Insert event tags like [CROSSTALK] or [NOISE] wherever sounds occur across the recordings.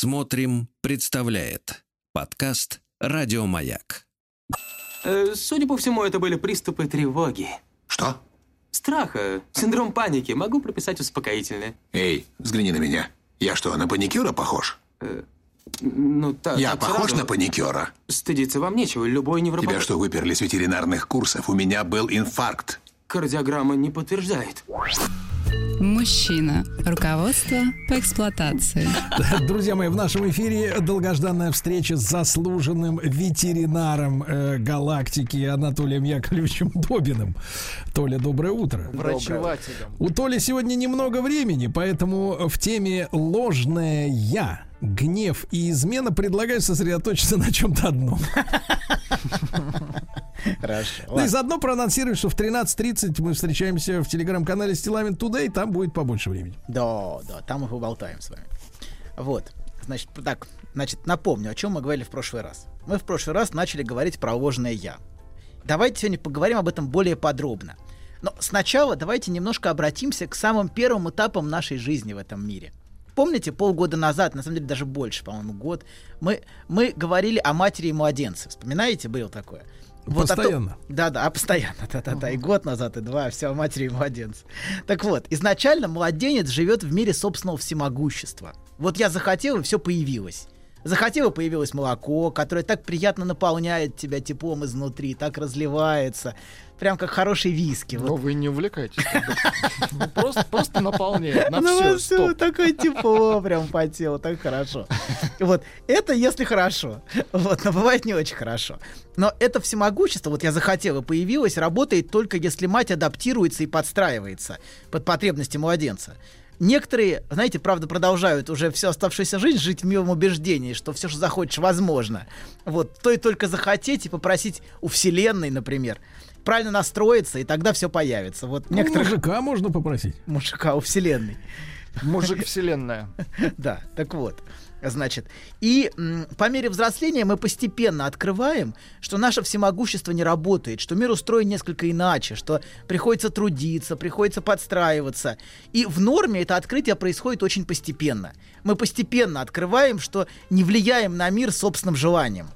Смотрим, представляет подкаст Радиомаяк. Э, судя по всему, это были приступы тревоги. Что? Страха, синдром паники. Могу прописать успокоительное. Эй, взгляни на меня. Я что, на паникюра похож? Ну, так. Я так похож сразу. на паникюра? Стыдиться вам нечего, любой невропат... Тебя что, выперли с ветеринарных курсов? У меня был инфаркт. Кардиограмма не подтверждает. Мужчина. Руководство по эксплуатации. [LAUGHS] Друзья мои, в нашем эфире долгожданная встреча с заслуженным ветеринаром э, галактики Анатолием Яковлевичем Добиным. Толя, доброе утро. врачевателем. У Толи сегодня немного времени, поэтому в теме «Ложное я», «Гнев» и «Измена» предлагаю сосредоточиться на чем-то одном. [LAUGHS] [LAUGHS] Хорошо. Ну и заодно проанонсирую, что в 13.30 мы встречаемся в телеграм-канале Стилавин Today, там будет побольше времени. Да, да, там мы поболтаем с вами. Вот. Значит, так, значит, напомню, о чем мы говорили в прошлый раз. Мы в прошлый раз начали говорить про ложное я. Давайте сегодня поговорим об этом более подробно. Но сначала давайте немножко обратимся к самым первым этапам нашей жизни в этом мире. Помните, полгода назад, на самом деле даже больше, по-моему, год, мы, мы говорили о матери и младенце. Вспоминаете, было такое? О том- Постоянно. да, да, а постоянно, да-да-да, и год назад, и два, все о матери и младенце. Так вот, изначально младенец живет в мире собственного всемогущества. Вот я захотел, и все появилось. Захотел, и появилось молоко, которое так приятно наполняет тебя теплом изнутри, так разливается. Прям как хороший виски. Но Вот. вы не увлекайтесь. Ну, Просто, просто наполняет. На Ну все, такое тепло прям по телу, так хорошо. Вот, это если хорошо. Вот, но бывает не очень хорошо. Но это всемогущество, вот я захотел и появилось, работает только если мать адаптируется и подстраивается под потребности младенца. Некоторые, знаете, правда, продолжают уже всю оставшуюся жизнь жить в милом убеждении, что все, что захочешь, возможно. Вот, то и только захотеть и попросить у Вселенной, например, правильно настроиться, и тогда все появится. Вот Ну, некоторых мужика можно попросить. мужика у Вселенной. Мужик вселенная. [LAUGHS] Да, так вот. Значит, и м, по мере взросления мы постепенно открываем, что наше всемогущество не работает, что мир устроен несколько иначе, что приходится трудиться, приходится подстраиваться. И в норме это открытие происходит очень постепенно. Мы постепенно открываем, что не влияем на мир собственным желанием.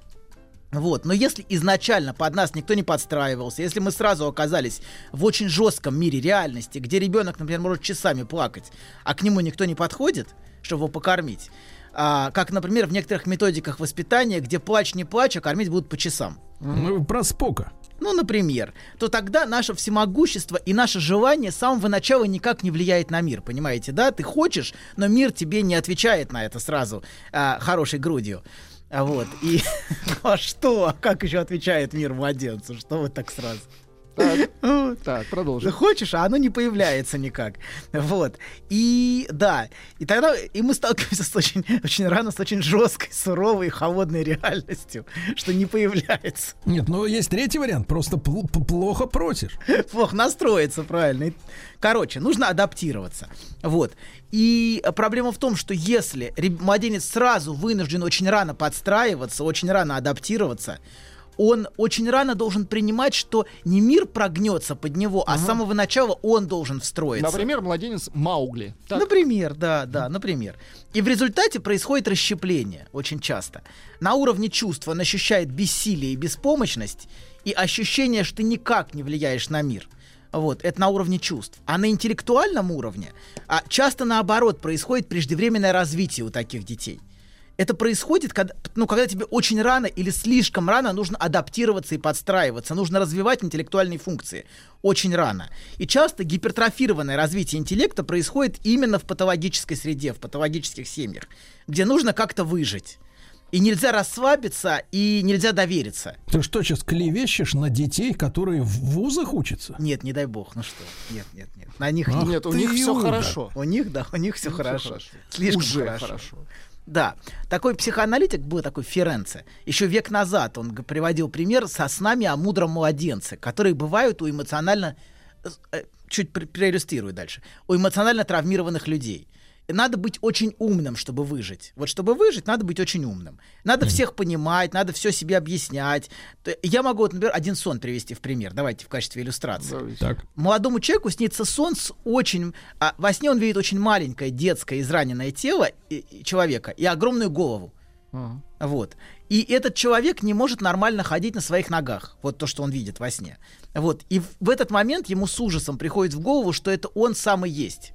Вот, но если изначально под нас никто не подстраивался, если мы сразу оказались в очень жестком мире реальности, где ребенок, например, может часами плакать, а к нему никто не подходит, чтобы его покормить, а, как, например, в некоторых методиках воспитания, где плач не плач, а кормить будут по часам. Ну, про Спока. Ну, например, то тогда наше всемогущество и наше желание с самого начала никак не влияет на мир, понимаете, да? Ты хочешь, но мир тебе не отвечает на это сразу а, хорошей грудью. А вот, и... [LAUGHS] А что? Как еще отвечает мир младенцу? Что вы так сразу? Так, продолжим. хочешь, а оно не появляется никак. Вот. И да, и тогда и мы сталкиваемся с очень, очень рано с очень жесткой, суровой, холодной реальностью, что не появляется. Нет, ну есть третий вариант. Просто пл- плохо просишь. Плохо настроиться, правильно. Короче, нужно адаптироваться. Вот. И проблема в том, что если младенец сразу вынужден очень рано подстраиваться, очень рано адаптироваться, он очень рано должен принимать, что не мир прогнется под него, а с самого начала он должен встроиться. Например, младенец Маугли. Так, Например, да, да, например. И в результате происходит расщепление очень часто. На уровне чувств он ощущает бессилие и беспомощность, и ощущение, что ты никак не влияешь на мир. Вот, это на уровне чувств. А на интеллектуальном уровне а, часто наоборот происходит преждевременное развитие у таких детей. Это происходит, когда, ну, когда тебе очень рано или слишком рано нужно адаптироваться и подстраиваться, нужно развивать интеллектуальные функции. Очень рано. И часто гипертрофированное развитие интеллекта происходит именно в патологической среде, в патологических семьях, где нужно как-то выжить. И нельзя расслабиться, и нельзя довериться. Ты что, сейчас клевещешь на детей, которые в вузах учатся? Нет, не дай бог, ну что. Нет, нет, нет. На них Ах Нет, у них все хорошо. У них, да, у них все У них всё хорошо. хорошо. Слишком Уже хорошо. хорошо. Да, такой психоаналитик был такой Ференце. Еще век назад он приводил пример со снами о мудром младенце, которые бывают у эмоционально... э, Чуть пр- проиллюстрирую дальше. У эмоционально травмированных людей. Надо быть очень умным, чтобы выжить. Вот чтобы выжить, надо быть очень умным. Надо всех понимать, надо все себе объяснять. Я могу, вот, например, один сон привести в пример. Давайте в качестве иллюстрации. Так. Молодому человеку снится сон с очень... а, во сне он видит очень маленькое детское израненное тело и- и человека и огромную голову. Ага. Вот. И этот человек не может нормально ходить на своих ногах. Вот то, что он видит во сне. Вот. И в, в этот момент ему с ужасом приходит в голову, что это он сам и есть.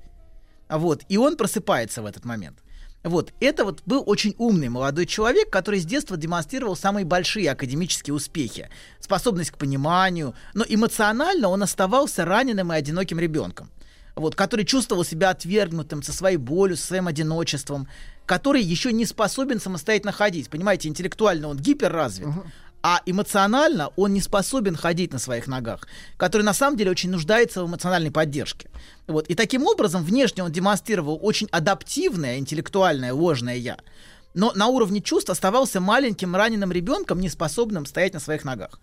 Вот. И он просыпается в этот момент. Вот. Это вот был очень умный молодой человек, который с детства демонстрировал самые большие академические успехи. Способность к пониманию. Но эмоционально он оставался раненым и одиноким ребенком. Вот, который чувствовал себя отвергнутым со своей болью, со своим одиночеством, который еще не способен самостоятельно ходить. Понимаете, интеллектуально он гиперразвит, а эмоционально он не способен ходить на своих ногах, который на самом деле очень нуждается в эмоциональной поддержке. Вот. И таким образом внешне он демонстрировал очень адаптивное, интеллектуальное, ложное «я», но на уровне чувств оставался маленьким раненым ребенком, не способным стоять на своих ногах.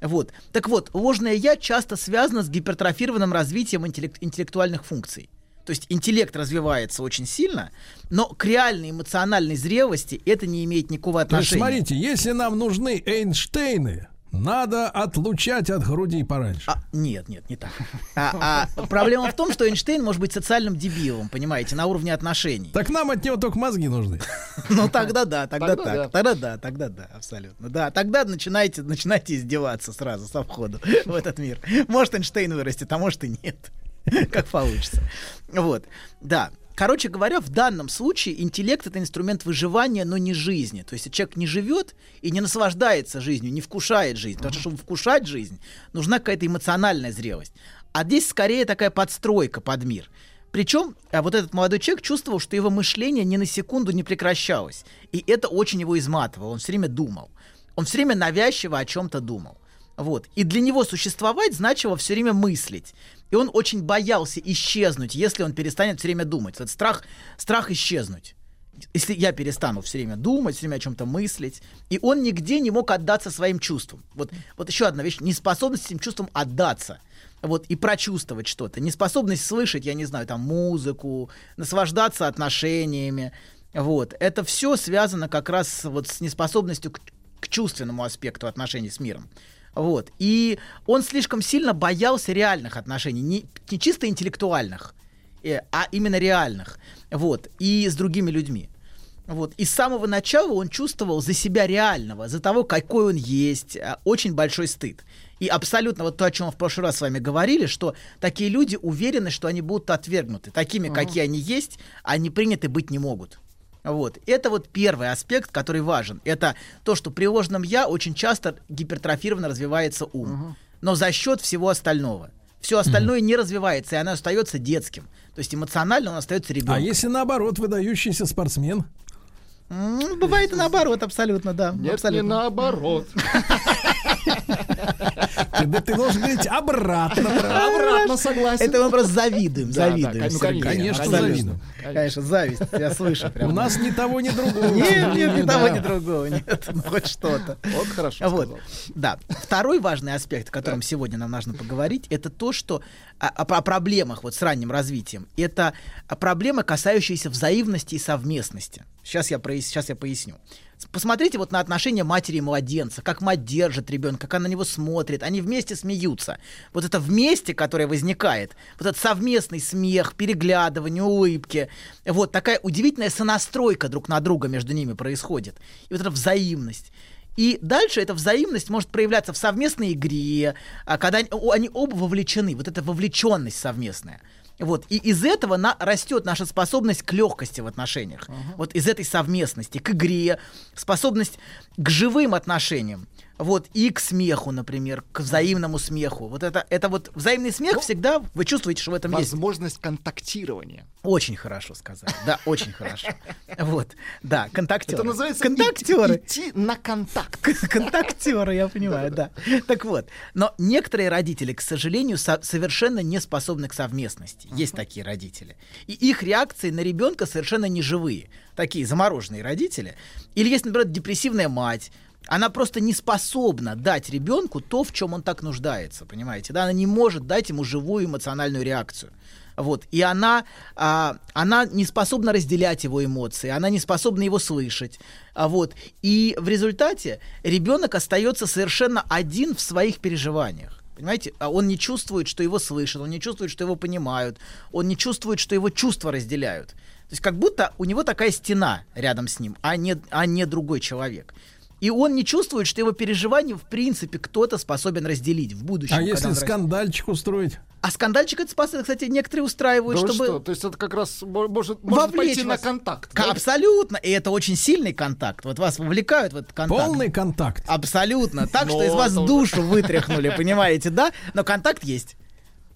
Вот. Так вот, ложное «я» часто связано с гипертрофированным развитием интеллект- интеллектуальных функций. То есть интеллект развивается очень сильно, но к реальной эмоциональной зрелости это не имеет никакого То есть, отношения. смотрите, если нам нужны Эйнштейны, надо отлучать от груди пораньше. А, нет, нет, не так. А, а проблема в том, что Эйнштейн может быть социальным дебилом, понимаете, на уровне отношений. Так нам от него только мозги нужны. [LAUGHS] Ну тогда да, тогда, Тогда так, да. тогда да, тогда да, абсолютно. Да, тогда начинайте, начинайте издеваться сразу со входу [LAUGHS] в этот мир. Может Эйнштейн вырастет, а может и нет. [LAUGHS] Как получится. Вот, да. Короче говоря, в данном случае интеллект это инструмент выживания, но не жизни. То есть человек не живет и не наслаждается жизнью, не вкушает жизнь, потому что чтобы вкушать жизнь, нужна какая-то эмоциональная зрелость. А здесь скорее такая подстройка под мир. Причем а вот этот молодой человек чувствовал, что его мышление ни на секунду не прекращалось. И это очень его изматывало. Он все время думал. Он все время навязчиво о чем-то думал. Вот. И для него существовать значило все время мыслить. И он очень боялся исчезнуть, если он перестанет все время думать. Этот страх, страх исчезнуть. Если я перестану все время думать, все время о чем-то мыслить. И он нигде не мог отдаться своим чувствам. Вот, вот еще одна вещь. Неспособность этим чувствам отдаться. Вот, и прочувствовать что-то. Неспособность слышать, я не знаю, там, музыку, наслаждаться отношениями. Вот. Это все связано как раз вот с неспособностью к, к чувственному аспекту отношений с миром. Вот. И он слишком сильно боялся реальных отношений, не, не чисто интеллектуальных, э, а именно реальных. Вот. И с другими людьми. Вот. И с самого начала он чувствовал за себя реального, за того, какой он есть, а, очень большой стыд. И абсолютно вот то, о чем мы в прошлый раз с вами говорили, что такие люди уверены, что они будут отвергнуты. Такими, какие они есть, они приняты быть не могут. Вот. Это вот первый аспект, который важен. Это то, что при ложном «я» очень часто гипертрофированно развивается ум. Но за счет всего остального. Все остальное не развивается, и оно остается детским. То есть эмоционально он остается ребенком. А если наоборот выдающийся спортсмен? М, Бывает и наоборот, абсолютно, да. Нет, абсолютно. не наоборот. Ты, должен говорить обратно. Обратно согласен. Это мы просто завидуем, завидуем. ну. Конечно, завидуем. Конечно, зависть, я слышу. прям. У нас ни того, ни другого. Нет, нет, ни того, ни другого, нет, ну хоть что-то. Вот хорошо Вот, да. Второй важный аспект, о котором сегодня нам нужно поговорить, это то, что о, о- о проблемах вот с ранним развитием. Это а, проблемы, касающиеся взаимности и совместности. Сейчас я, прояс- сейчас я поясню. Посмотрите вот на отношения матери и младенца, как мать держит ребенка, как она на него смотрит, они вместе смеются. Вот это вместе, которое возникает, вот этот совместный смех, переглядывание, улыбки, вот такая удивительная сонастройка друг на друга между ними происходит. И вот эта взаимность. И дальше эта взаимность может проявляться в совместной игре, а, когда они, они оба вовлечены, вот эта вовлеченность совместная. Вот. И из этого на, растет наша способность к легкости в отношениях. Вот из этой совместности, к игре, способность к живым отношениям. Вот, и к смеху, например, к взаимному смеху. Вот это, это вот взаимный смех всегда, вы чувствуете, что в этом есть. Возможность контактирования. Очень хорошо сказали. Да, очень хорошо. Вот, да, контактеры. Это называется контактеры. идти, на контакт. Контактеры, я понимаю, да. Так вот, но некоторые родители, к сожалению, со- совершенно не способны к совместности. Есть такие родители. И их реакции на ребенка совершенно не живые. Такие замороженные родители. Или есть, например, депрессивная мать. Она просто не способна дать ребенку то, в чем он так нуждается, понимаете? Да, она не может дать ему живую эмоциональную реакцию. Вот. И она, а, она не способна разделять его эмоции, она не способна его слышать. А вот. И в результате ребенок остается совершенно один в своих переживаниях. Понимаете, а он не чувствует, что его слышат, он не чувствует, что его понимают, он не чувствует, что его чувства разделяют. То есть как будто у него такая стена рядом с ним, а не, а не другой человек. И он не чувствует, что его переживания в принципе кто-то способен разделить в будущем. А если растет. скандальчик устроить? А скандальчик это способен, кстати, некоторые устраивают, Да чтобы... что? То есть это как раз мо- может, может Вовлечь пойти вас. на контакт. Да? Абсолютно. И это очень сильный контакт. Вот вас вовлекают в этот контакт. Полный контакт. Абсолютно. Так [LAUGHS] что Но из вас душу вытряхнули, понимаете, да? Но контакт есть.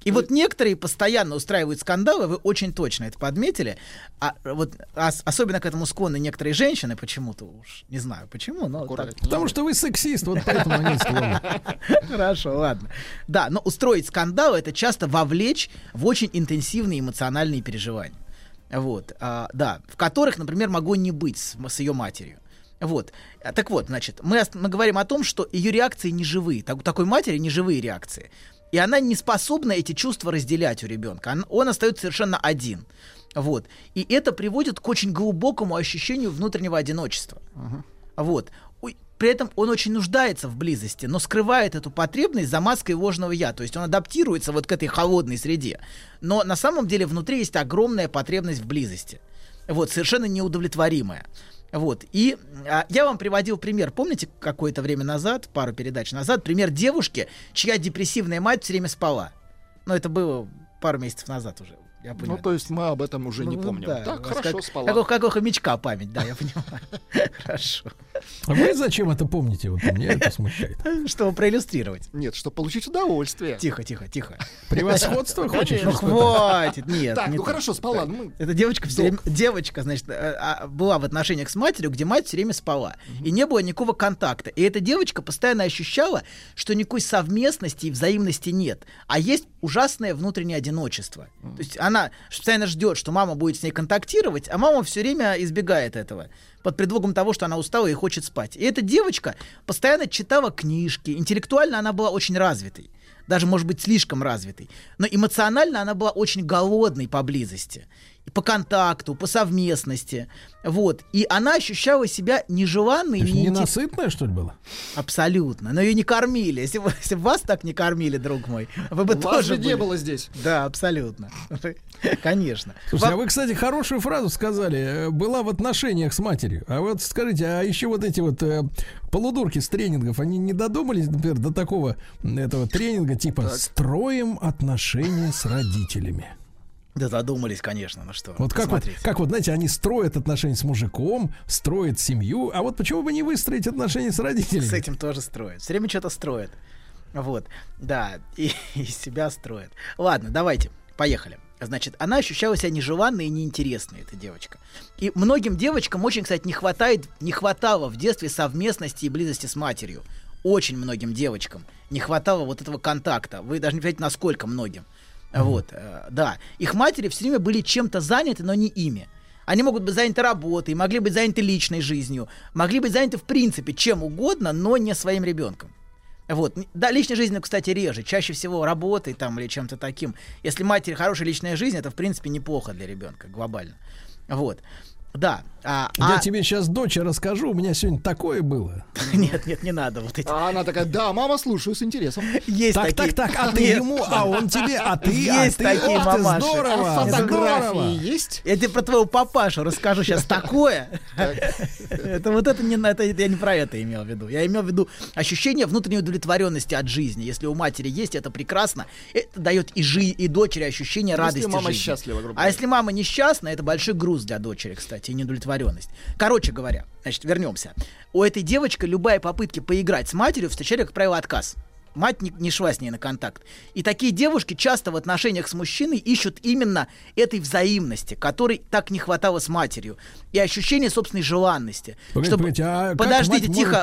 И вот некоторые постоянно устраивают скандалы, вы очень точно это подметили. А вот ос- особенно к этому склонны некоторые женщины почему-то уж. Не знаю почему, но так. Потому что вы сексист, вот поэтому они склонны. [LAUGHS] Хорошо, ладно. Да, но устроить скандал это часто вовлечь в очень интенсивные эмоциональные переживания. Вот, а, да, в которых, например, могло не быть с, с ее матерью. Вот. А, Так вот, значит, мы, мы говорим о том, что ее реакции не живые. Так, у такой матери не живые реакции. И она не способна эти чувства разделять у ребенка. Он, он остается совершенно один. Вот. И это приводит к очень глубокому ощущению внутреннего одиночества. Вот. Ой, При этом он очень нуждается в близости, но скрывает эту потребность за маской ложного я. То есть он адаптируется вот к этой холодной среде. Но на самом деле внутри есть огромная потребность в близости. Вот, совершенно неудовлетворимая. Вот. И а, я вам приводил пример. Помните, какое-то время назад, пару передач назад, пример девушки, чья депрессивная мать все время спала. Ну, это было пару месяцев назад уже. Я Ну, то есть мы об этом уже не Ну, помним. да, так, хорошо, как, спала. Как, как у хомячка память, да, я понимаю. [LAUGHS] Хорошо. А вы зачем это помните? Вот меня это смущает. [LAUGHS] Чтобы проиллюстрировать. Нет, чтобы получить удовольствие. Тихо, тихо, тихо. Превосходство хочешь? Ну хватит, нет. Так, не ну так. хорошо, спала. ну, мы- Эта девочка все время, девочка, значит, э, а, была в отношениях с матерью, где мать все время спала. И не было никакого контакта. И эта девочка постоянно ощущала, что никакой совместности и взаимности нет. А есть ужасное внутреннее одиночество. То есть она постоянно ждет, что мама будет с ней контактировать, а мама все время избегает этого. Под предлогом того, что она устала и хочет спать. И эта девочка постоянно читала книжки. Интеллектуально она была очень развитой даже, может быть, слишком развитой. Но эмоционально она была очень голодной поблизости. По контакту, по совместности. Вот. И она ощущала себя нежеланной. То есть неинте- ненасытное, что ли, было? Абсолютно. Но ее не кормили. Если бы, если бы вас так не кормили, друг мой, вы бы Вас тоже же не были. было здесь. Да, абсолютно. [LAUGHS] Конечно. Слушайте, Вам- а вы, кстати, хорошую фразу сказали. э, Была в отношениях с матерью. А вот скажите, а еще вот эти вот э, полудурки с тренингов, они не додумались, например, до такого этого тренинга типа «Строим отношения с родителями». Да задумались, конечно, ну что. Вот как вот, как вот, знаете, они строят отношения с мужиком, строят семью, а вот почему бы не выстроить отношения с родителями? С этим тоже строят. Все время что-то строят. Вот, да, и, и себя строят. Ладно, давайте, поехали. Значит, она ощущала себя нежеланной и неинтересной, эта девочка. И многим девочкам очень, кстати, не хватает, не хватало в детстве совместности и близости с матерью. Очень многим девочкам не хватало вот этого контакта. Вы даже не понимаете, насколько многим. Вот, э, да. Их матери все время были чем-то заняты, но не ими. Они могут быть заняты работой, могли быть заняты личной жизнью, могли быть заняты в принципе чем угодно, но не своим ребенком. Вот. Да, личной жизнью, кстати, реже. Чаще всего работой там или чем-то таким. Если матери хорошая личная жизнь, это, в принципе, неплохо для ребенка глобально. Вот. Да. А, Я а- тебе сейчас, дочь, расскажу, у меня сегодня такое было. [LAUGHS] Нет, нет, не надо вот эти. А она такая, да, мама, слушаю с интересом. Есть Так, такие. так, так, а ты Нет. ему, а он тебе, а ты, а Есть ты, такие ох ты, здорово, А Фотографии здорово. есть? Я тебе про твоего папашу расскажу сейчас такое. Это вот это не на это я не про это имел в виду. Я имел в виду ощущение внутренней удовлетворенности от жизни. Если у матери есть, это прекрасно. Это дает и жи и дочери ощущение Если радости мама жизни. счастлива, грубо А если мама несчастна, это большой груз для дочери, кстати, и неудовлетворенность. Короче говоря, значит, вернемся. У этой девочки любая попытка поиграть с матерью встречали, как правило, отказ. Мать не, не шла с ней на контакт. И такие девушки часто в отношениях с мужчиной ищут именно этой взаимности, которой так не хватало с матерью. И ощущение собственной желанности. Погодите, Чтобы- погодите, а Подождите, тихо.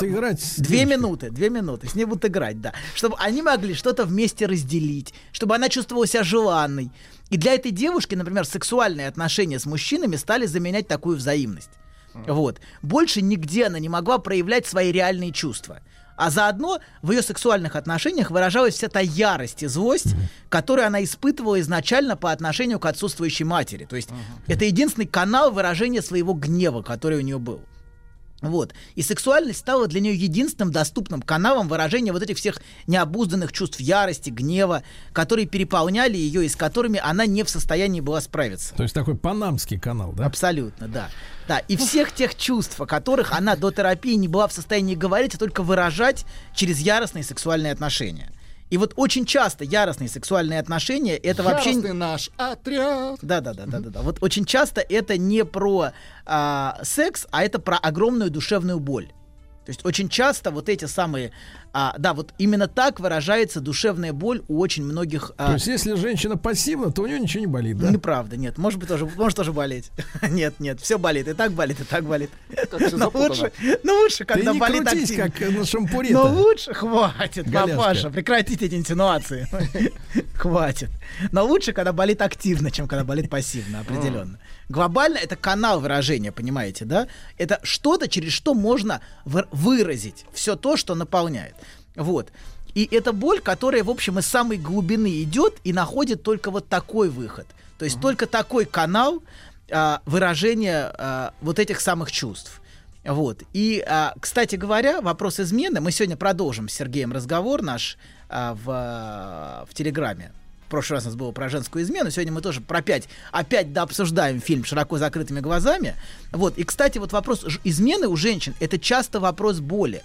Две минуты, две минуты. С ней будут играть, да. Чтобы они могли что-то вместе разделить, чтобы она чувствовала себя желанной. И для этой девушки, например, сексуальные отношения с мужчинами стали заменять такую взаимность. Вот. Больше нигде она не могла проявлять свои реальные чувства. А заодно в ее сексуальных отношениях выражалась вся та ярость и злость, которую она испытывала изначально по отношению к отсутствующей матери. То есть это единственный канал выражения своего гнева, который у нее был. Вот. И сексуальность стала для нее единственным доступным каналом выражения вот этих всех необузданных чувств ярости, гнева, которые переполняли ее и с которыми она не в состоянии была справиться. То есть такой панамский канал, да? Абсолютно, да. Да, и всех тех чувств, о которых она до терапии не была в состоянии говорить, а только выражать через яростные сексуальные отношения. И вот очень часто яростные сексуальные отношения это вообще Яростный наш отряд. да, да, да, да, да, да. Вот очень часто это не про а, секс, а это про огромную душевную боль. То есть очень часто вот эти самые, а, да, вот именно так выражается душевная боль у очень многих. а, То есть, если женщина пассивна, то у нее ничего не болит, да? Неправда, нет. Может быть, тоже, может тоже болеть. [LAUGHS] нет, нет, все болит. И так болит, и так болит. Но лучше, ну лучше, Ты когда не болит крутись, активно. как на шампуре Но лучше хватит, Голяшка. папаша, прекратите эти инсинуации. [LAUGHS] хватит. Но лучше, когда болит активно, чем когда болит пассивно, определенно. Глобально это канал выражения, понимаете, да? Это что-то, через что можно вы- выразить все то, что наполняет. Вот. И это боль, которая, в общем, из самой глубины идет и находит только вот такой выход. То есть только такой канал а, выражения а, вот этих самых чувств. Вот. И, а, кстати говоря, вопрос измены. Мы сегодня продолжим с Сергеем разговор наш а, в, а, в Телеграме. В прошлый раз у нас было про женскую измену. Сегодня мы тоже про опять, опять да, обсуждаем фильм широко закрытыми глазами. Вот. И, кстати, вот вопрос измены у женщин это часто вопрос боли.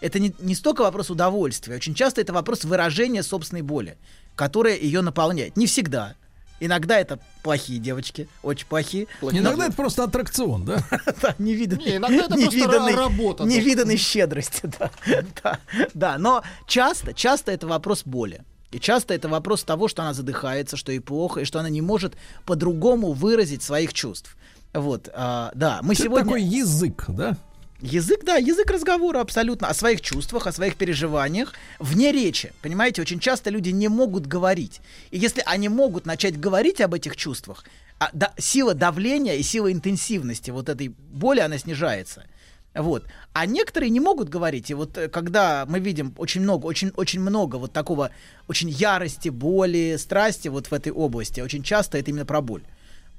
Это не, не столько вопрос удовольствия, очень часто это вопрос выражения собственной боли, которая ее наполняет. Не всегда. Иногда это плохие девочки, очень плохие. Иногда это просто аттракцион, да? [LAUGHS] Да, невидан- Не, иногда это просто невиданной- ра- работа, да. Невиданной щедрости, [LAUGHS] да. да. Да, но часто, часто это вопрос боли. И часто это вопрос того, что она задыхается, что ей плохо, и что она не может по-другому выразить своих чувств. Вот, а, да, мы Это сегодня... такой язык, да? Язык, да, язык разговора абсолютно о своих чувствах, о своих переживаниях вне речи. Понимаете, очень часто люди не могут говорить. И если они могут начать говорить об этих чувствах, а, да, сила давления и сила интенсивности вот этой боли, она снижается. Вот. А некоторые не могут говорить. И вот э, когда мы видим очень много, очень, очень много вот такого, очень ярости, боли, страсти вот в этой области, очень часто это именно про боль.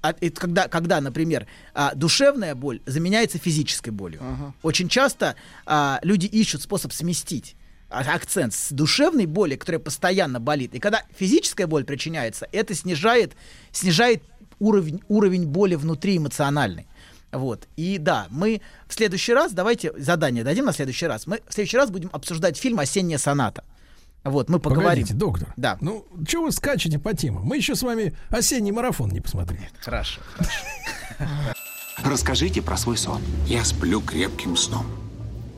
А это когда, когда, например, а, душевная боль заменяется физической болью. Очень часто а, люди ищут способ сместить а- акцент с душевной боли, которая постоянно болит. И когда физическая боль причиняется, это снижает, снижает уровень, уровень боли внутри эмоциональной. Вот. И да, мы в следующий раз, давайте задание дадим на следующий раз. Мы в следующий раз будем обсуждать фильм «Осенняя соната». Вот, мы поговорим. Погодите, доктор. Да. Ну, что вы скачете по темам? Мы еще с вами осенний марафон не посмотрели. Хорошо. Расскажите про свой сон. Я сплю крепким сном.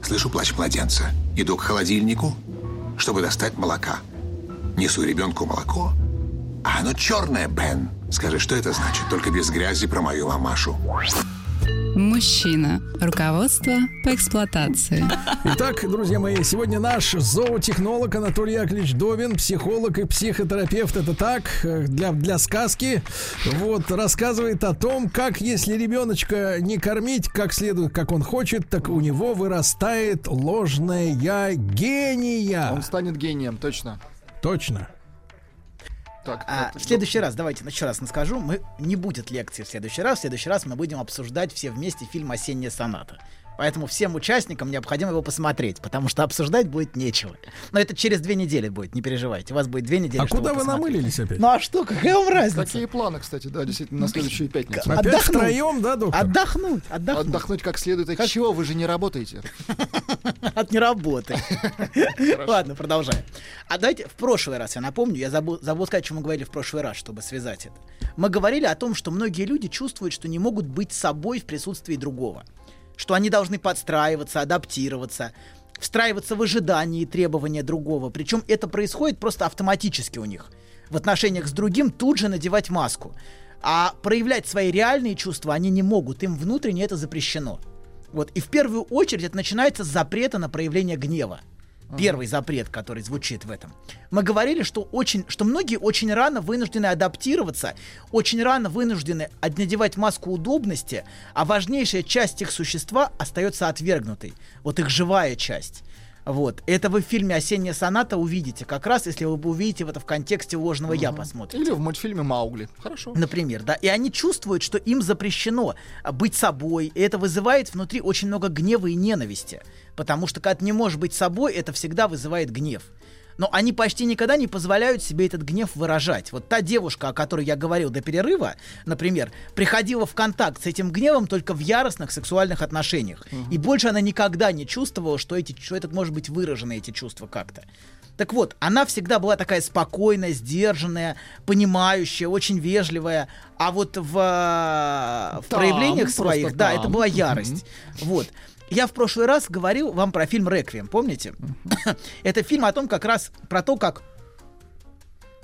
Слышу плач младенца. Иду к холодильнику, чтобы достать молока. Несу ребенку молоко. А оно черное, Бен. Скажи, что это значит? Только без грязи про мою мамашу. Мужчина. Руководство по эксплуатации. Итак, друзья мои, сегодня наш зоотехнолог Анатолий Яковлевич Довин, психолог и психотерапевт, это так, э, для, для сказки, вот, рассказывает о том, как если ребеночка не кормить как следует, как он хочет, так у него вырастает ложное гения. Он станет гением, точно. Точно. Так, А, вот, в следующий раз, давайте еще раз скажу, мы не будет лекции в следующий раз. В следующий раз мы будем обсуждать все вместе фильм «Осенняя соната». Поэтому всем участникам необходимо его посмотреть, потому что обсуждать будет нечего. Но это через две недели будет, не переживайте. У вас будет две недели, А чтобы куда вы посмотреть. намылились опять? Ну а что, какая вам разница? Какие планы, кстати, да, действительно, на следующую пятницу? Опять отдохнуть. втроем, да, доктор? Отдохнуть, отдохнуть. Отдохнуть как следует. А чего? Вы же не работаете. [LAUGHS] От неработы. Ладно, продолжаем. А давайте в прошлый раз, я напомню, я забыл, забыл сказать, что мы говорили в прошлый раз, чтобы связать это. Мы говорили о том, что многие люди чувствуют, что не могут быть собой в присутствии другого. Что они должны подстраиваться, адаптироваться, встраиваться в ожидания и требования другого. Причем это происходит просто автоматически у них. В отношениях с другим тут же надевать маску. А проявлять свои реальные чувства они не могут, им внутренне это запрещено. Вот. И в первую очередь это начинается с запрета на проявление гнева. Первый запрет, который звучит в этом. Мы говорили, что, очень, что многие очень рано вынуждены адаптироваться, очень рано вынуждены надевать маску удобности, а важнейшая часть их существа остается отвергнутой. Вот их живая часть. Вот. Это вы в фильме «Осенняя соната» увидите. Как раз, если вы увидите это в контексте ложного «я» посмотрите. Или в мультфильме Маугли. Хорошо. Например, да. И они чувствуют, что им запрещено а, быть собой. И это вызывает внутри очень много гнева и ненависти. Потому что когда ты не можешь быть собой, это всегда вызывает гнев. Но они почти никогда не позволяют себе этот гнев выражать. Вот та девушка, о которой я говорил до перерыва, например, приходила в контакт с этим гневом только в яростных сексуальных отношениях. И больше она никогда не чувствовала, что, эти, что это может быть выражено, эти чувства как-то. Так вот, она всегда была такая спокойная, сдержанная, понимающая, очень вежливая. А вот в, э, в Там, проявлениях просто своих, да, там. это была ярость. Вот. Я в прошлый раз говорил вам про фильм «Реквием», помните? [LAUGHS] Это фильм о том, как раз про то, как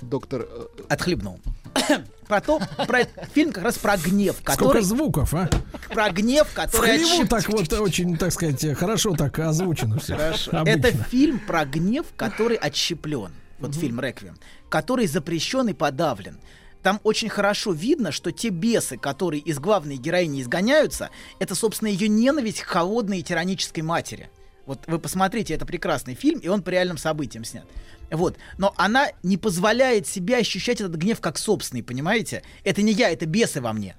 Доктор... э, отхлебнул. [COUGHS] про то, про фильм как раз про гнев, Сколько который, звуков, а? про гнев, В который хлеву отщеп- так вот очень, так сказать, хорошо так озвучено все. Хорошо. Это фильм про гнев, который отщеплен. Вот фильм Реквием, который запрещен и подавлен. Там очень хорошо видно, что те бесы, которые из главной героини изгоняются, это, собственно, ее ненависть к холодной и тиранической матери. Вот вы посмотрите, это прекрасный фильм, и он по реальным событиям снят. Вот. Но она не позволяет себе ощущать этот гнев как собственный, понимаете? Это не я, это бесы во мне.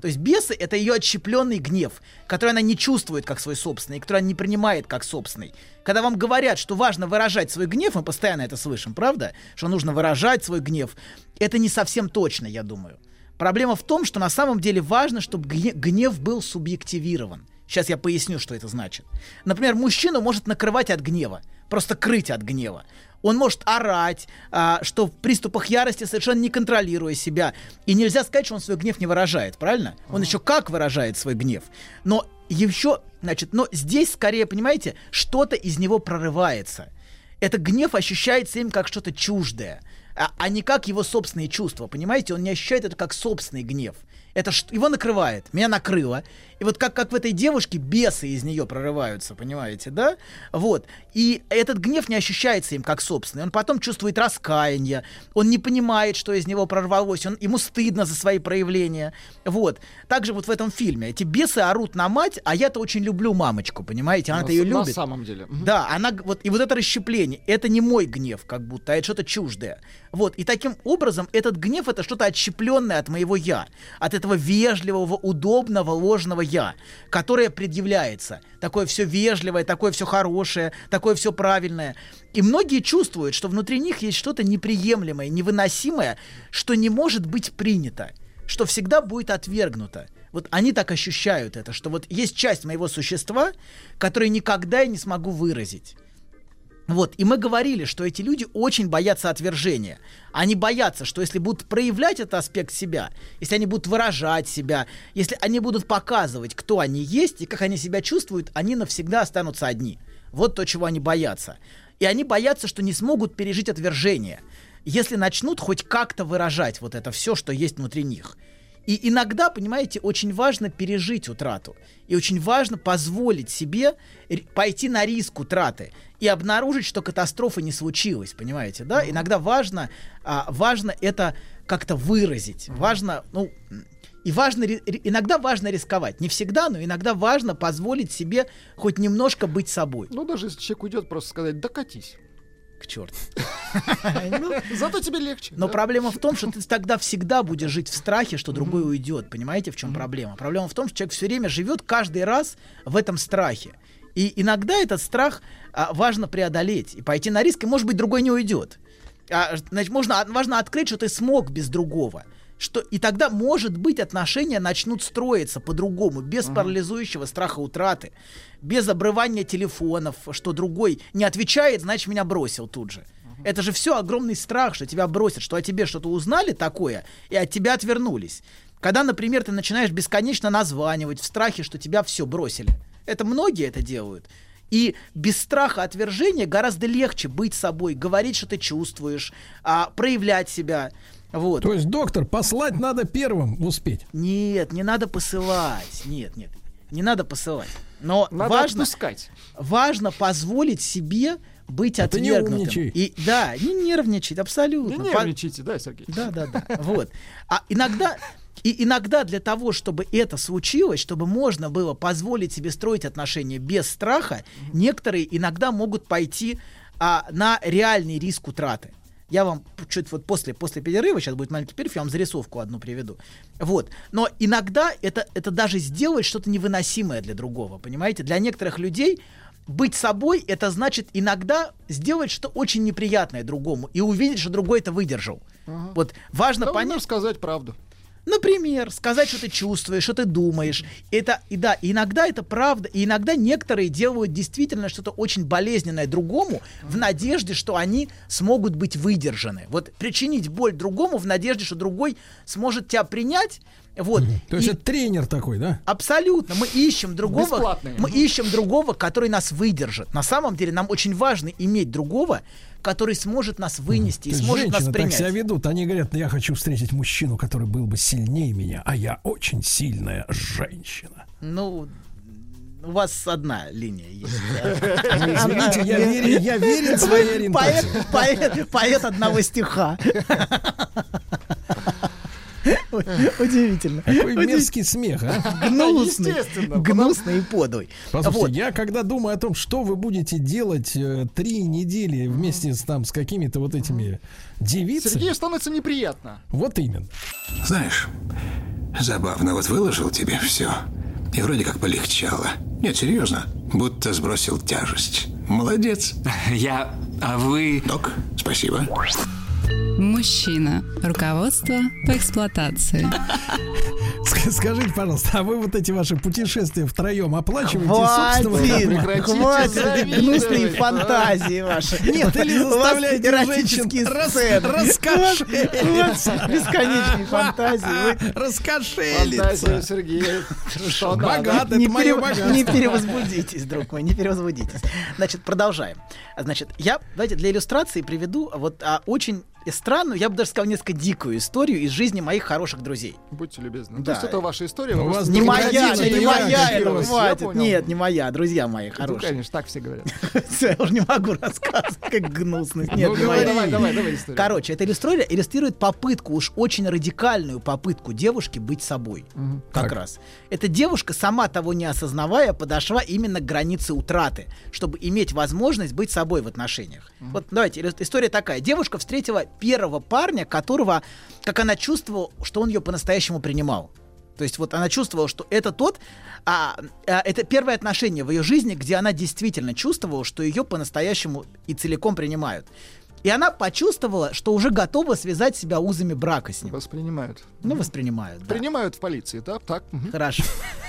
То есть бесы — это ее отщепленный гнев, который она не чувствует как свой собственный, который она не принимает как собственный. Когда вам говорят, что важно выражать свой гнев, мы постоянно это слышим, правда? Что нужно выражать свой гнев. Это не совсем точно, я думаю. Проблема в том, что на самом деле важно, чтобы гне- гнев был субъективирован. Сейчас я поясню, что это значит. Например, мужчину может накрывать от гнева, просто крыть от гнева. Он может орать, а, что в приступах ярости совершенно не контролируя себя. И нельзя сказать, что он свой гнев не выражает, правильно? Он еще как выражает свой гнев. Но еще, значит, но здесь скорее, понимаете, что-то из него прорывается. Это гнев ощущается им как что-то чуждое, а, а не как его собственные чувства, понимаете? Он не ощущает это как собственный гнев. Это ш- его накрывает, меня накрыло. И вот как, как в этой девушке бесы из нее прорываются, понимаете, да? Вот. И этот гнев не ощущается им как собственный. Он потом чувствует раскаяние, он не понимает, что из него прорвалось, он, ему стыдно за свои проявления. Вот. Также вот в этом фильме. Эти бесы орут на мать, а я-то очень люблю мамочку, понимаете? Она-то на ее любит. На самом деле. Да, она вот и вот это расщепление, это не мой гнев, как будто, а это что-то чуждое. Вот и таким образом этот гнев это что-то отщепленное от моего я, от этого вежливого, удобного, ложного я, которое предъявляется, такое все вежливое, такое все хорошее, такое все правильное. И многие чувствуют, что внутри них есть что-то неприемлемое, невыносимое, что не может быть принято, что всегда будет отвергнуто. Вот они так ощущают это, что вот есть часть моего существа, которую никогда я не смогу выразить. Вот, и мы говорили, что эти люди очень боятся отвержения. Они боятся, что если будут проявлять этот аспект себя, если они будут выражать себя, если они будут показывать, кто они есть и как они себя чувствуют, они навсегда останутся одни. Вот то, чего они боятся. И они боятся, что не смогут пережить отвержение, если начнут хоть как-то выражать вот это все, что есть внутри них. И иногда, понимаете, очень важно пережить утрату. И очень важно позволить себе пойти на риск утраты и обнаружить, что катастрофа не случилась, понимаете, да? Иногда важно, а, важно это как-то выразить. Важно, ну, и важно, иногда важно рисковать. Не всегда, но иногда важно позволить себе хоть немножко быть собой. Ну, даже если человек уйдет, просто сказать, да катись. К черту. [LAUGHS] Зато тебе легче. Но да. проблема в том, что ты тогда всегда будешь жить в страхе, что другой уйдет. Понимаете, в чем проблема? Проблема в том, что человек все время живет каждый раз в этом страхе. И иногда этот страх а, важно преодолеть и пойти на риск, и, может быть, другой не уйдет. А, значит, можно, важно открыть, что ты смог без другого. Что, и тогда, может быть, отношения начнут строиться по-другому, без парализующего страха утраты, без обрывания телефонов, что другой не отвечает, значит, меня бросил тут же. Это же все огромный страх, что тебя бросят, что о тебе что-то узнали такое, и от тебя отвернулись. Когда, например, ты начинаешь бесконечно названивать в страхе, что тебя все бросили. Это многие это делают. И без страха отвержения гораздо легче быть собой, говорить, что ты чувствуешь, а, проявлять себя. Вот. То есть, доктор, послать надо первым успеть. Нет, не надо посылать. Нет, нет, не надо посылать. Но Надо важно, отпускать. важно позволить себе быть А ты не отвергнутым. умничай. И да, не нервничать, абсолютно. Не По- нервничайте, да, Сергей? Да, да, да. Вот. А иногда, И иногда для того, чтобы это случилось, чтобы можно было позволить себе строить отношения без страха, некоторые иногда могут пойти а, на реальный риск утраты. Я вам чуть вот после, после перерыва, сейчас будет маленький перерыв, я вам зарисовку одну приведу. Вот. Но иногда это, это даже сделать что-то невыносимое для другого, понимаете? Для некоторых людей быть собой, это значит иногда сделать что очень неприятное другому и увидеть, что другой это выдержал. Ага. Вот важно Да, понять. умеешь сказать правду. Например, сказать, что ты чувствуешь, что ты думаешь. Это, и да, иногда это правда, и иногда некоторые делают действительно что-то очень болезненное другому в надежде, что они смогут быть выдержаны. Вот причинить боль другому в надежде, что другой сможет тебя принять. Вот. То есть И- это тренер такой, да? Абсолютно. Мы ищем другого. Бесплатный. Мы ищем другого, который нас выдержит. На самом деле нам очень важно иметь другого, который сможет нас вынести и То сможет нас женщины так принять. себя ведут. Они говорят, я хочу встретить мужчину, который был бы сильнее меня, а я очень сильная женщина. Ну, у вас одна линия есть. [LAUGHS] Ну, Извините, я верен, я верен своей Поэт, ориентации. поэт, поэт одного стиха. [LAUGHS] Удивительно. Какой мерзкий смех, а? Гнусный, Естественно, гнусный и подлый. Послушайте, я когда думаю о том, что вы будете делать э, три недели вместе с, там, с какими-то вот этими девицами, Сергею становится неприятно. вот именно. Знаешь, забавно, вот выложил тебе все. И вроде как полегчало. Нет, серьезно, будто сбросил тяжесть. Молодец. [LAUGHS] Я... А вы... Док, спасибо. Мужчина. Руководство по эксплуатации. Ск- Скажите, пожалуйста, а вы вот эти ваши путешествия втроем оплачиваете из собственного Хватит, гнусные фантазии ваши. [LAUGHS] Нет, или заставляете эротические женщин раскошелиться. Бесконечные [LAUGHS] фантазии. Вы Раскошелиться. Надо. Богат, это не, мое богатство. не перевозбудитесь, друг мой, не перевозбудитесь. Значит, продолжаем. Значит, я, давайте для иллюстрации приведу вот а, очень странную, я бы даже сказал, несколько дикую историю из жизни моих хороших друзей. Будете любезны. Да. То есть это ваша история. У вы вас Не моя, не, моя, это хватит. Нет, не моя, друзья мои Ну, хорошие. конечно, так все говорят. [LAUGHS] Я уже не могу рассказывать, как гнусность. Нет, Ну, не говори. моя. Давай, давай, давай историю. Короче, эта история иллюстрирует попытку, уж очень радикальную попытку девушки быть собой. Как Так. раз. Эта девушка, сама того не осознавая, подошла именно к границе утраты, чтобы иметь возможность быть собой в отношениях. Вот давайте, история такая. Девушка встретила первого парня, которого, как она чувствовала, что он ее по-настоящему принимал. То есть вот она чувствовала, что это тот, а, а, это первое отношение в ее жизни, где она действительно чувствовала, что ее по-настоящему и целиком принимают. И она почувствовала, что уже готова связать себя узами брака с ним. Воспринимают. Ну, воспринимают, да. Принимают в полиции, да? Так. Хорошо.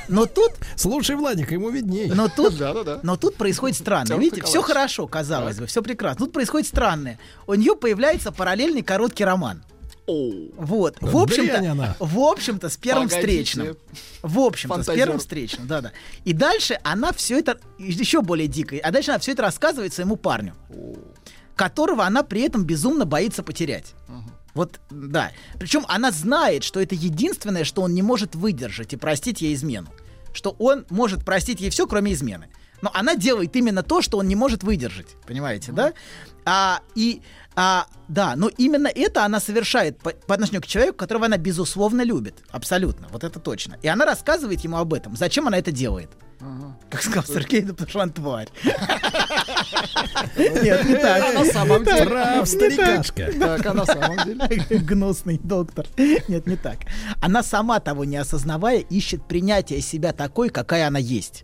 Но тут, Слушай, Владик, ему виднее. но тут, [LAUGHS] Да-да-да. но тут происходит странное. Видите, все хорошо, казалось бы, все прекрасно. Тут происходит странное. У нее появляется параллельный короткий роман. Оу. Вот. Да В общем-то, в общем-то, с первым Погодите. встречным. В общем-то, с Фантазер. первым встречным, да-да. И дальше она все это еще более дикое. А дальше она все это рассказывает своему парню, которого она при этом безумно боится потерять. Вот, да. Причем она знает, что это единственное, что он не может выдержать и простить ей измену. Что он может простить ей все, кроме измены. Но она делает именно то, что он не может выдержать. Понимаете, да? А, и, а, да, но именно это она совершает по, по отношению к человеку, которого она безусловно любит. Абсолютно. Вот это точно. И она рассказывает ему об этом. Зачем она это делает? Как сказал Сергей, да потому что он тварь. Нет, не так. А на самом деле. Прав, старикашка. Так, а на самом деле. [LAUGHS] Гнусный доктор. Нет, не так. Она сама того не осознавая ищет принятие себя такой, какая она есть.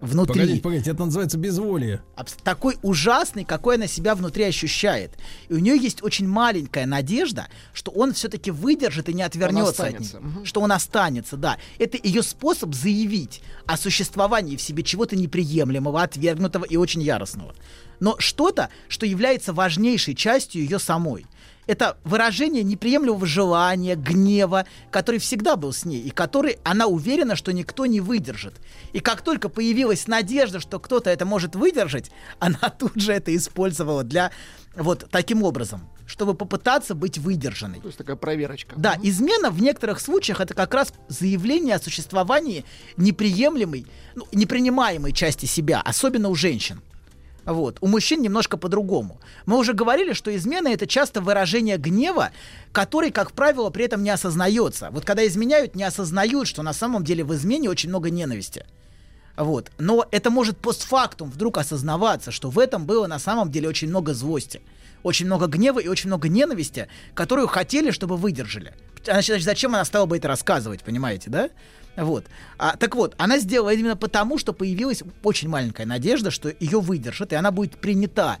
Внутри. Погодите, погодите, это называется безволие. Такой ужасный, какой она себя внутри ощущает. И у нее есть очень маленькая надежда, что он все-таки выдержит и не отвернется от нее. Что он останется, да. Это ее способ заявить о существовании в себе чего-то неприемлемого, отвергнутого и очень яростного. Но что-то, что является важнейшей частью ее самой. Это выражение неприемлемого желания, гнева, который всегда был с ней, и который она уверена, что никто не выдержит. И как только появилась надежда, что кто-то это может выдержать, она [LAUGHS] тут же это использовала для вот таким образом, чтобы попытаться быть выдержанной. То есть такая проверочка. Да, измена в некоторых случаях это как раз заявление о существовании неприемлемой, ну, непринимаемой части себя, особенно у женщин. Вот. У мужчин немножко по-другому. Мы уже говорили, что измена это часто выражение гнева, который, как правило, при этом не осознается. Вот когда изменяют, не осознают, что на самом деле в измене очень много ненависти. Вот. Но это может постфактум вдруг осознаваться, что в этом было на самом деле очень много злости, очень много гнева и очень много ненависти, которую хотели, чтобы выдержали. Значит, зачем она стала бы это рассказывать, понимаете, да? Вот. А, так вот, она сделала именно потому, что появилась очень маленькая надежда, что ее выдержат, и она будет принята.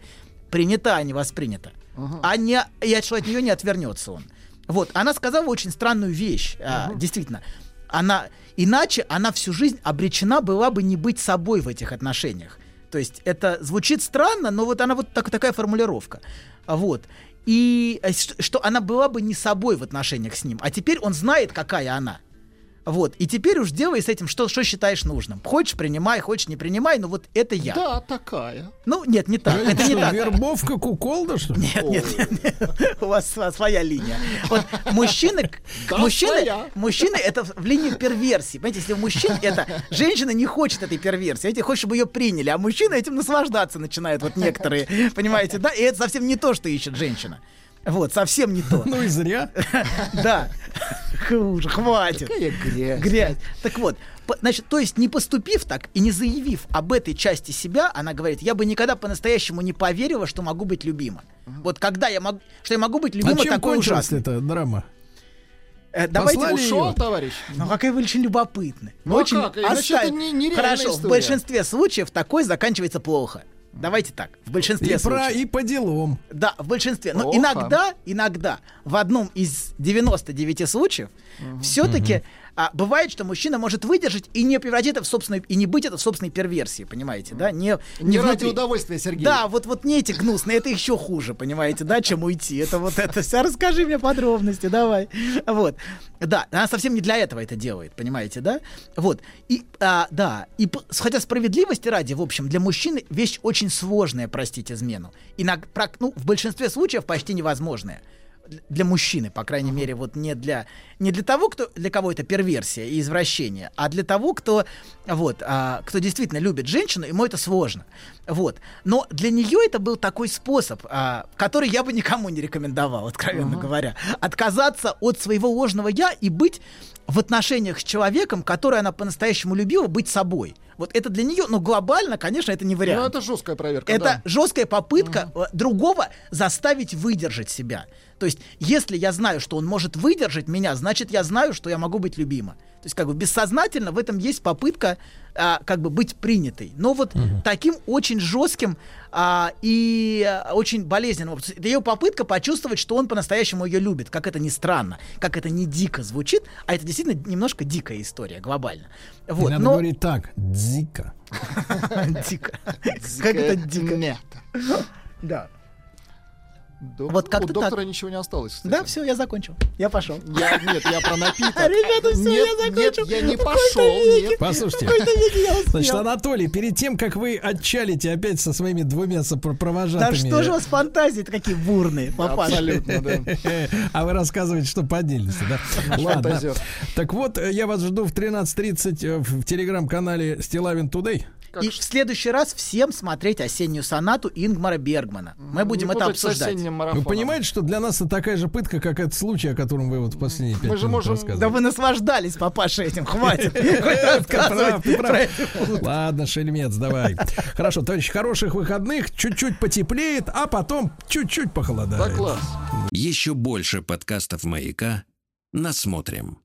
Принята, а не воспринята. Uh-huh. А не, и что от нее не отвернется он. Вот. Она сказала очень странную вещь. Uh-huh. А, действительно. Она, иначе она всю жизнь обречена была бы не быть собой в этих отношениях. То есть это звучит странно, но вот она вот так, такая формулировка. Вот. И э, что она была бы не собой в отношениях с ним. А теперь он знает, какая она. Вот. И теперь уж делай с этим, что, что считаешь нужным. Хочешь, принимай, хочешь, не принимай, но вот это я. Да, такая. Ну, нет, не так. Это, не так. Вербовка куколда, что ли? Нет, нет, нет, нет. [LAUGHS] У вас своя линия. Вот мужчины, Да, мужчины, мужчины это в линию перверсии. Понимаете, если у мужчин это женщина не хочет этой перверсии, эти хочет, чтобы ее приняли, а мужчины этим наслаждаться начинают, вот некоторые, понимаете, да? И это совсем не то, что ищет женщина. Вот, совсем не то. [LAUGHS] Ну и зря. [LAUGHS] Да. Уже хватит. Какая грязь. Грязь. Так вот, значит, то есть не поступив так и не заявив об этой части себя, она говорит, я бы никогда по-настоящему не поверила, что могу быть любима. Вот когда я могу, что я могу быть А любима чем такой ужасной. эта драма? Э, давайте Послали Ушел, её? товарищ. Ну, какая вы очень любопытны. Ну, а очень как? Иначе это оставь- не- Хорошо, в история. большинстве случаев такой заканчивается плохо. Давайте так, в большинстве И, про, случаев. и по делам. Да, в большинстве. Но Плохо. иногда, иногда, в одном из 99 случаев, все-таки а, бывает, что мужчина может выдержать и не превратить это в собственную, и не быть это в собственной перверсии, понимаете, да? Не, Не ради внутри. удовольствия, Сергей. Да, вот, вот не эти гнусные, это еще хуже, понимаете, да, чем уйти. Это вот это все. Расскажи мне подробности, давай. Вот. Да, она совсем не для этого это делает, понимаете, да? Вот. И, а, да, и хотя справедливости ради, в общем, для мужчины вещь очень сложная, простить измену. Иногда, ну, в большинстве случаев почти невозможная для мужчины, по крайней мере, вот не для не для того, кто для кого это перверсия и извращение, а для того, кто вот а, кто действительно любит женщину, ему это сложно, вот. Но для нее это был такой способ, а, который я бы никому не рекомендовал, откровенно говоря, отказаться от своего ложного я и быть в отношениях с человеком, который она по-настоящему любила, быть собой. Вот это для нее, ну глобально, конечно, это не вариант. Ну, это жесткая проверка. Это да. жесткая попытка э, другого заставить выдержать себя. То есть, если я знаю, что он может выдержать меня, значит, я знаю, что я могу быть любима. То есть, как бы бессознательно в этом есть попытка а, как бы быть принятой. Но вот таким очень жестким а, и очень болезненным. Это ее попытка почувствовать, что он по-настоящему ее любит. Как это ни странно, как это не дико звучит, а это действительно немножко дикая история глобально. Вот. Надо но- говорить так, дзика. дико. [LAUGHS] [LAUGHS] Как это дико? Да. Док- Вот как-то У доктора так. ничего не осталось, кстати. Да, все, я закончил. Я пошел. Я, нет, я про напиток. [LAUGHS] Ребята, всё, нет, я нет, закончил. я не пошел. веке. Нет. Послушайте. Я успел. Значит, Анатолий, перед тем, как вы отчалите опять со своими двумя Да сопровожатыми... что же у вас фантазии такие бурные, папаша? Абсолютно, да. [LAUGHS] А вы рассказываете, что по отдельности, да? Ладно. Так вот, э, я вас жду в 13.30 э, в телеграм-канале Стилавин Тудей. И в следующий раз всем смотреть осеннюю сонату Ингмара Бергмана. Мы будем Не это обсуждать. Вы понимаете, что для нас это такая же пытка, как этот случай, о котором вы вот в последние пять Мы же минут можем- рассказывали. Да вы наслаждались, папаша, этим, хватит. [LAUGHS] Ладно, шельмец, давай. Хорошо, товарищ, хороших выходных, чуть-чуть потеплеет, а потом чуть-чуть Да, похолодает. класс. Еще больше подкастов «Маяка» насмотрим.